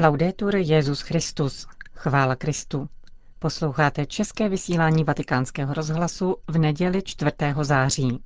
Laudetur Jezus Christus. Chvála Kristu. Posloucháte české vysílání Vatikánského rozhlasu v neděli 4. září.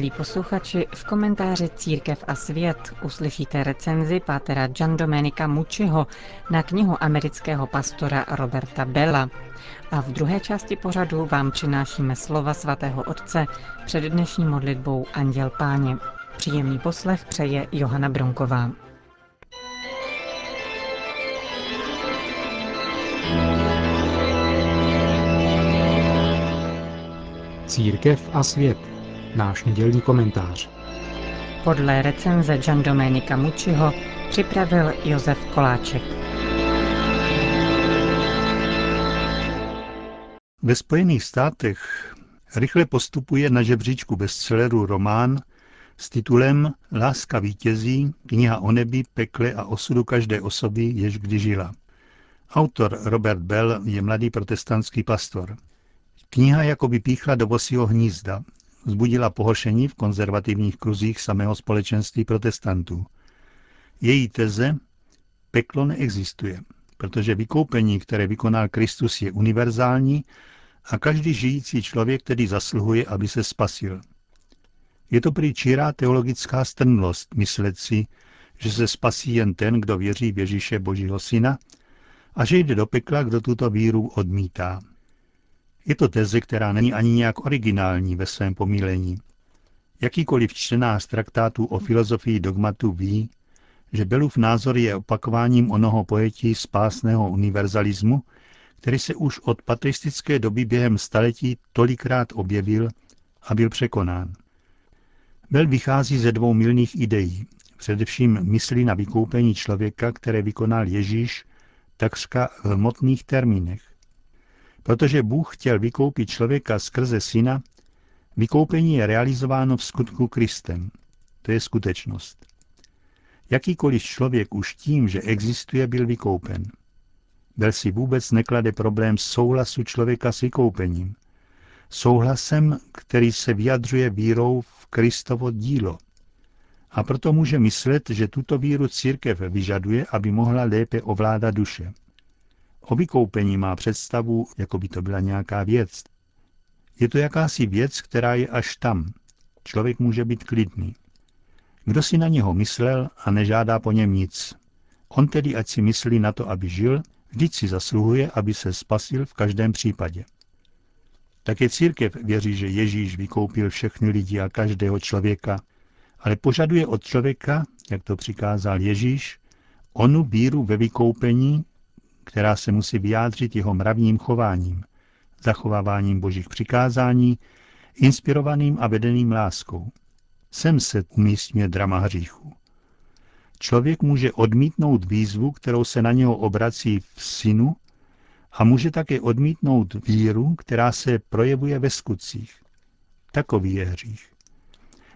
Milí posluchači, v komentáři Církev a svět uslyšíte recenzi pátera Gian Domenica Mučiho na knihu amerického pastora Roberta Bella. A v druhé části pořadu vám přinášíme slova svatého otce před dnešní modlitbou Anděl Páně. Příjemný poslech přeje Johana Bronková. Církev a svět náš nedělní komentář. Podle recenze Gian Domenica Mučiho připravil Josef Koláček. Ve Spojených státech rychle postupuje na žebříčku bestselleru román s titulem Láska vítězí, kniha o nebi, pekle a osudu každé osoby, jež kdy žila. Autor Robert Bell je mladý protestantský pastor. Kniha jako by píchla do vosího hnízda, vzbudila pohošení v konzervativních kruzích samého společenství protestantů. Její teze peklo neexistuje, protože vykoupení, které vykonal Kristus, je univerzální a každý žijící člověk tedy zasluhuje, aby se spasil. Je to prý čírá teologická strnlost myslet si, že se spasí jen ten, kdo věří v Ježíše Božího Syna a že jde do pekla, kdo tuto víru odmítá. Je to teze, která není ani nějak originální ve svém pomílení. Jakýkoliv čtenář traktátů o filozofii dogmatu ví, že Belův názor je opakováním onoho pojetí spásného univerzalismu, který se už od pateistické doby během staletí tolikrát objevil a byl překonán. Bel vychází ze dvou milných ideí. Především myslí na vykoupení člověka, které vykonal Ježíš takřka v hmotných termínech. Protože Bůh chtěl vykoupit člověka skrze syna, vykoupení je realizováno v skutku Kristem. To je skutečnost. Jakýkoliv člověk už tím, že existuje, byl vykoupen. Bel si vůbec neklade problém souhlasu člověka s vykoupením. Souhlasem, který se vyjadřuje vírou v Kristovo dílo. A proto může myslet, že tuto víru církev vyžaduje, aby mohla lépe ovládat duše. O vykoupení má představu, jako by to byla nějaká věc. Je to jakási věc, která je až tam. Člověk může být klidný. Kdo si na něho myslel a nežádá po něm nic. On tedy, ať si myslí na to, aby žil, vždyť si zasluhuje, aby se spasil v každém případě. Také církev věří, že Ježíš vykoupil všechny lidi a každého člověka, ale požaduje od člověka, jak to přikázal Ježíš, onu víru ve vykoupení, která se musí vyjádřit jeho mravním chováním, zachováváním božích přikázání, inspirovaným a vedeným láskou. Sem se umístňuje drama hříchu. Člověk může odmítnout výzvu, kterou se na něho obrací v synu, a může také odmítnout víru, která se projevuje ve skutcích. Takový je hřích.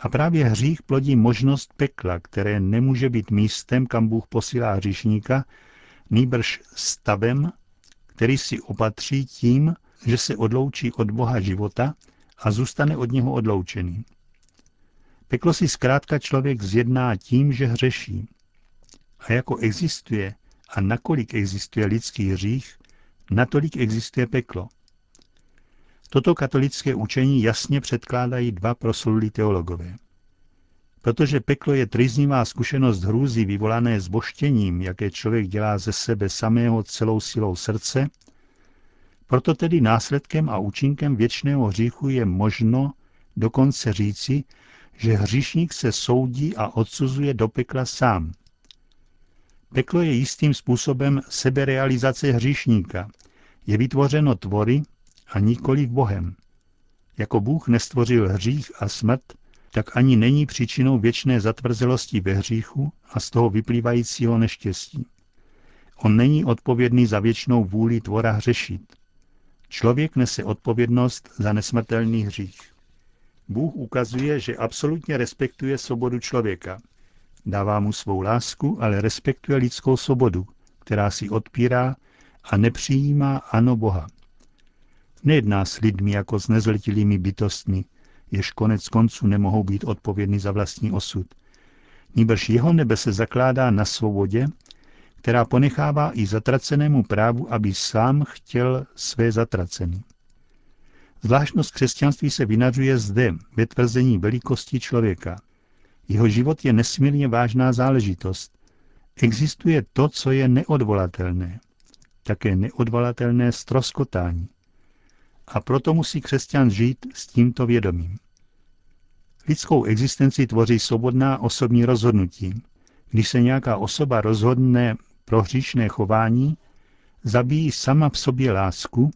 A právě hřích plodí možnost pekla, které nemůže být místem, kam Bůh posílá hříšníka, nýbrž stavem, který si opatří tím, že se odloučí od Boha života a zůstane od něho odloučený. Peklo si zkrátka člověk zjedná tím, že hřeší. A jako existuje a nakolik existuje lidský hřích, natolik existuje peklo. Toto katolické učení jasně předkládají dva proslulí teologové. Protože peklo je triznivá zkušenost hrůzy vyvolané zboštěním, jaké člověk dělá ze sebe samého celou silou srdce, proto tedy následkem a účinkem věčného hříchu je možno dokonce říci, že hříšník se soudí a odsuzuje do pekla sám. Peklo je jistým způsobem seberealizace hříšníka. Je vytvořeno tvory a nikoli Bohem. Jako Bůh nestvořil hřích a smrt, tak ani není příčinou věčné zatvrzelosti ve hříchu a z toho vyplývajícího neštěstí. On není odpovědný za věčnou vůli tvora hřešit. Člověk nese odpovědnost za nesmrtelný hřích. Bůh ukazuje, že absolutně respektuje svobodu člověka. Dává mu svou lásku, ale respektuje lidskou svobodu, která si odpírá a nepřijímá ano Boha. Nejedná s lidmi jako s nezletilými bytostmi, jež konec konců nemohou být odpovědní za vlastní osud. Níbrž jeho nebe se zakládá na svobodě, která ponechává i zatracenému právu, aby sám chtěl své zatracení. Zvláštnost křesťanství se vynařuje zde, ve tvrzení velikosti člověka. Jeho život je nesmírně vážná záležitost. Existuje to, co je neodvolatelné. Také neodvolatelné stroskotání. A proto musí křesťan žít s tímto vědomím. Lidskou existenci tvoří svobodná osobní rozhodnutí. Když se nějaká osoba rozhodne pro hříšné chování, zabíjí sama v sobě lásku,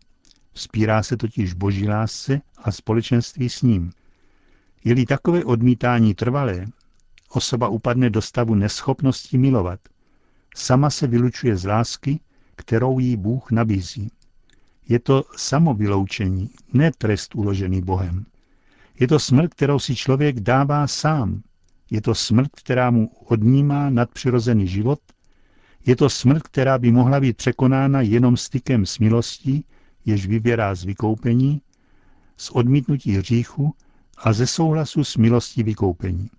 vzpírá se totiž boží lásce a společenství s ním. Je-li takové odmítání trvalé, osoba upadne do stavu neschopnosti milovat. Sama se vylučuje z lásky, kterou jí Bůh nabízí. Je to samovyloučení, ne trest uložený Bohem. Je to smrt, kterou si člověk dává sám. Je to smrt, která mu odnímá nadpřirozený život. Je to smrt, která by mohla být překonána jenom stykem s milostí, jež vyvěrá z vykoupení, z odmítnutí hříchu a ze souhlasu s milostí vykoupení.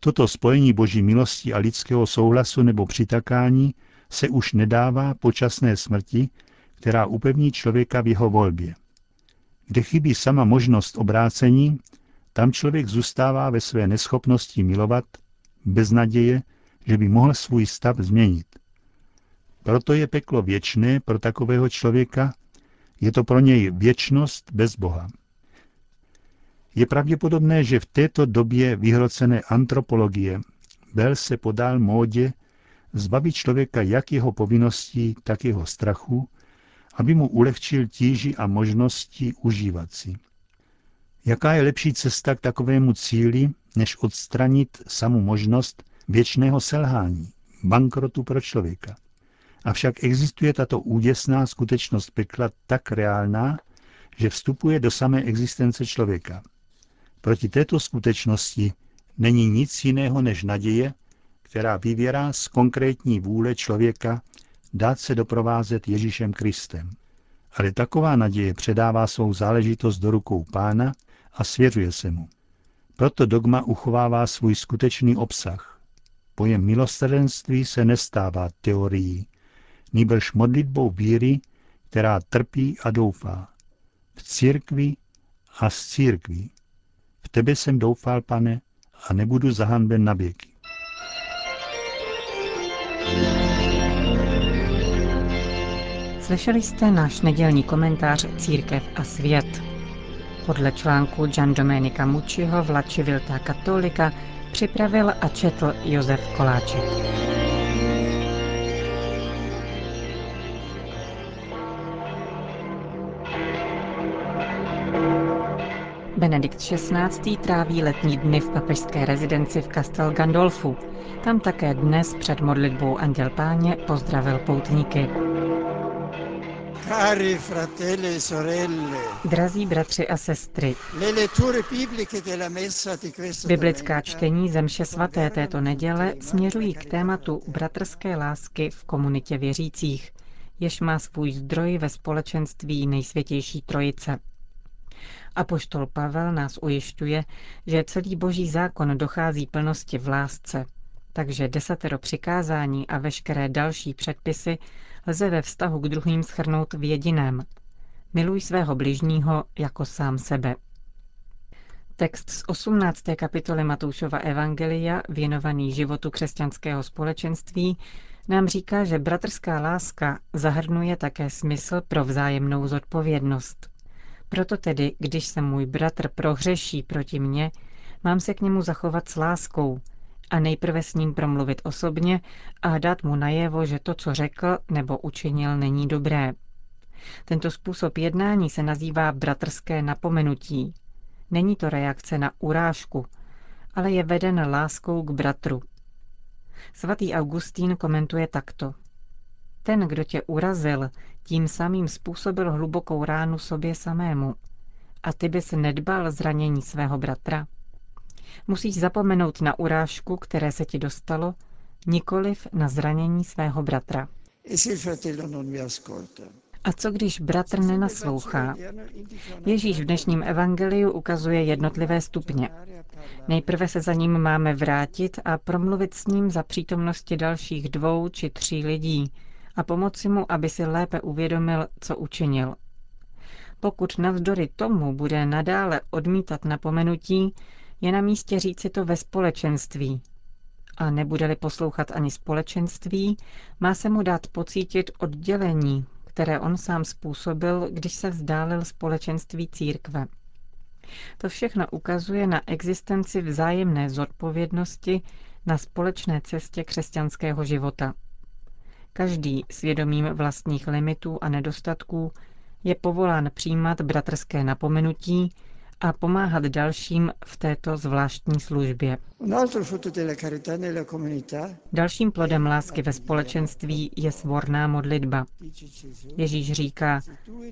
Toto spojení boží milosti a lidského souhlasu nebo přitakání se už nedává počasné smrti, která upevní člověka v jeho volbě. Kde chybí sama možnost obrácení, tam člověk zůstává ve své neschopnosti milovat, bez naděje, že by mohl svůj stav změnit. Proto je peklo věčné pro takového člověka, je to pro něj věčnost bez Boha. Je pravděpodobné, že v této době vyhrocené antropologie Bel se podal módě zbavit člověka jak jeho povinností, tak jeho strachu, aby mu ulehčil tíži a možnosti užívat si. Jaká je lepší cesta k takovému cíli, než odstranit samu možnost věčného selhání, bankrotu pro člověka? Avšak existuje tato úděsná skutečnost pekla tak reálná, že vstupuje do samé existence člověka. Proti této skutečnosti není nic jiného než naděje, která vyvěrá z konkrétní vůle člověka dát se doprovázet Ježíšem Kristem. Ale taková naděje předává svou záležitost do rukou pána a svěřuje se mu. Proto dogma uchovává svůj skutečný obsah. Pojem milosrdenství se nestává teorií, nýbrž modlitbou víry, která trpí a doufá. V církvi a z církví. V tebe jsem doufal, pane, a nebudu zahanben na věky. Slyšeli jste náš nedělní komentář Církev a svět. Podle článku Gian Domenica Mucciho Vlači Vilta Katolika připravil a četl Josef Koláček. Benedikt XVI. tráví letní dny v papežské rezidenci v Castel Gandolfu. Tam také dnes před modlitbou Anděl Páně pozdravil poutníky. Cari fratelli e sorelle, Drazí bratři a sestry, biblická čtení zemše svaté této neděle směřují k tématu bratrské lásky v komunitě věřících, jež má svůj zdroj ve společenství nejsvětější trojice. Apoštol Pavel nás ujišťuje, že celý boží zákon dochází plnosti v lásce, takže desatero přikázání a veškeré další předpisy lze ve vztahu k druhým schrnout v jediném. Miluj svého bližního jako sám sebe. Text z 18. kapitoly Matoušova Evangelia, věnovaný životu křesťanského společenství, nám říká, že bratrská láska zahrnuje také smysl pro vzájemnou zodpovědnost. Proto tedy, když se můj bratr prohřeší proti mně, mám se k němu zachovat s láskou a nejprve s ním promluvit osobně a dát mu najevo, že to, co řekl nebo učinil, není dobré. Tento způsob jednání se nazývá bratrské napomenutí. Není to reakce na urážku, ale je veden láskou k bratru. Svatý Augustín komentuje takto. Ten, kdo tě urazil, tím samým způsobil hlubokou ránu sobě samému. A ty bys nedbal zranění svého bratra? Musíš zapomenout na urážku, které se ti dostalo, nikoliv na zranění svého bratra. A co když bratr nenaslouchá? Ježíš v dnešním evangeliu ukazuje jednotlivé stupně. Nejprve se za ním máme vrátit a promluvit s ním za přítomnosti dalších dvou či tří lidí a pomoci mu, aby si lépe uvědomil, co učinil. Pokud navzdory tomu bude nadále odmítat napomenutí, je na místě říci to ve společenství. A nebude-li poslouchat ani společenství, má se mu dát pocítit oddělení, které on sám způsobil, když se vzdálil společenství církve. To všechno ukazuje na existenci vzájemné zodpovědnosti na společné cestě křesťanského života. Každý svědomím vlastních limitů a nedostatků je povolán přijímat bratrské napomenutí a pomáhat dalším v této zvláštní službě. Dalším plodem lásky ve společenství je svorná modlitba. Ježíš říká,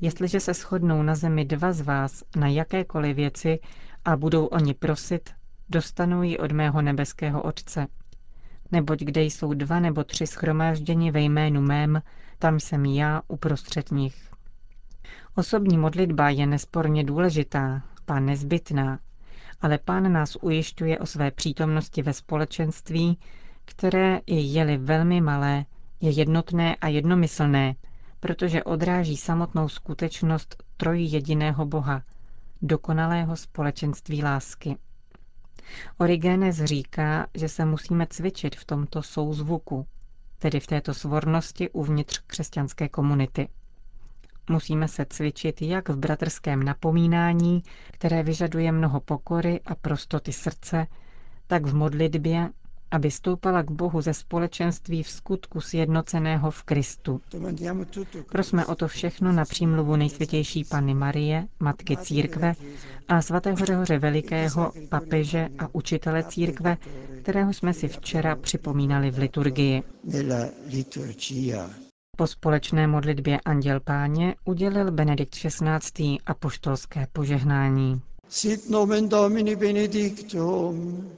jestliže se shodnou na zemi dva z vás na jakékoliv věci a budou oni prosit, dostanou ji od mého nebeského Otce. Neboť kde jsou dva nebo tři schromážděni ve jménu mém, tam jsem já uprostřed nich. Osobní modlitba je nesporně důležitá, pán nezbytná, ale pán nás ujišťuje o své přítomnosti ve společenství, které, i je-li velmi malé, je jednotné a jednomyslné, protože odráží samotnou skutečnost trojí jediného Boha, dokonalého společenství lásky. Origenes říká, že se musíme cvičit v tomto souzvuku, tedy v této svornosti uvnitř křesťanské komunity. Musíme se cvičit jak v bratrském napomínání, které vyžaduje mnoho pokory a prostoty srdce, tak v modlitbě, aby stoupala k Bohu ze společenství v skutku sjednoceného v Kristu. Prosme o to všechno na přímluvu nejsvětější Panny Marie, Matky Církve a svatého Řehoře Velikého, papeže a učitele církve, kterého jsme si včera připomínali v liturgii. Po společné modlitbě Anděl Páně udělil Benedikt XVI. apoštolské požehnání. Sit nomen Domini benedictum.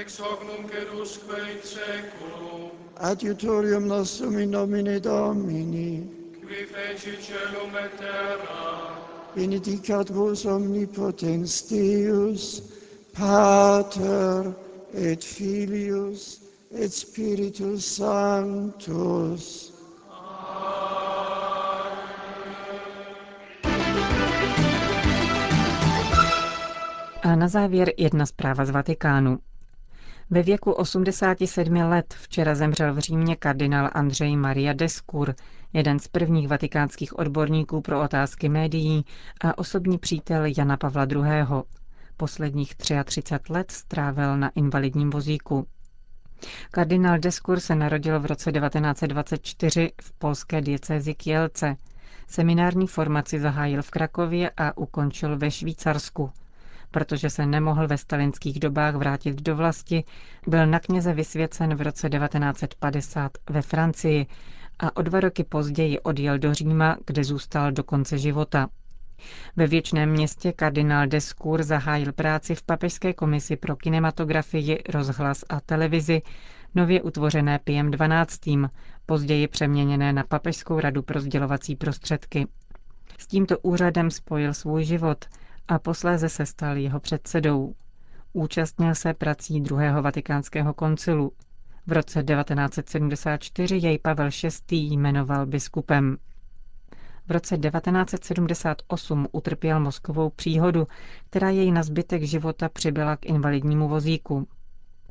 Ex hoc nunc et usque in seculum. Adiutorium nostrum in nomine Domini. Qui feci celum et terra. Benedicat vos omnipotens Deus, Pater et Filius et Spiritus Sanctus. A na závěr jedna zpráva z Vatikánu. Ve věku 87 let včera zemřel v Římě kardinál Andřej Maria Deskur, jeden z prvních vatikánských odborníků pro otázky médií a osobní přítel Jana Pavla II. Posledních 33 let strávil na invalidním vozíku. Kardinál Deskur se narodil v roce 1924 v polské diecézi Kielce. Seminární formaci zahájil v Krakově a ukončil ve Švýcarsku. Protože se nemohl ve stalinských dobách vrátit do vlasti, byl na kněze vysvěcen v roce 1950 ve Francii a o dva roky později odjel do Říma, kde zůstal do konce života. Ve věčném městě kardinál Descour zahájil práci v Papežské komisi pro kinematografii, rozhlas a televizi, nově utvořené PM 12. později přeměněné na Papežskou radu pro sdělovací prostředky. S tímto úřadem spojil svůj život a posléze se stal jeho předsedou. Účastnil se prací druhého vatikánského koncilu. V roce 1974 jej Pavel VI. jmenoval biskupem. V roce 1978 utrpěl mozkovou příhodu, která jej na zbytek života přibyla k invalidnímu vozíku.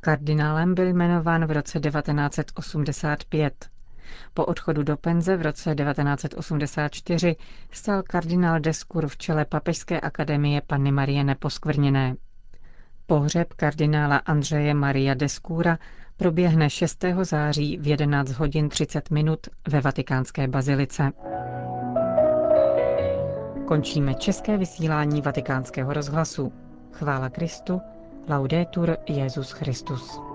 Kardinálem byl jmenován v roce 1985. Po odchodu do penze v roce 1984 stal kardinál Deskur v čele Papežské akademie Panny Marie Neposkvrněné. Pohřeb kardinála Andřeje Maria Deskura proběhne 6. září v 11 hodin 30 minut ve vatikánské bazilice. Končíme české vysílání vatikánského rozhlasu. Chvála Kristu, laudetur Jezus Christus.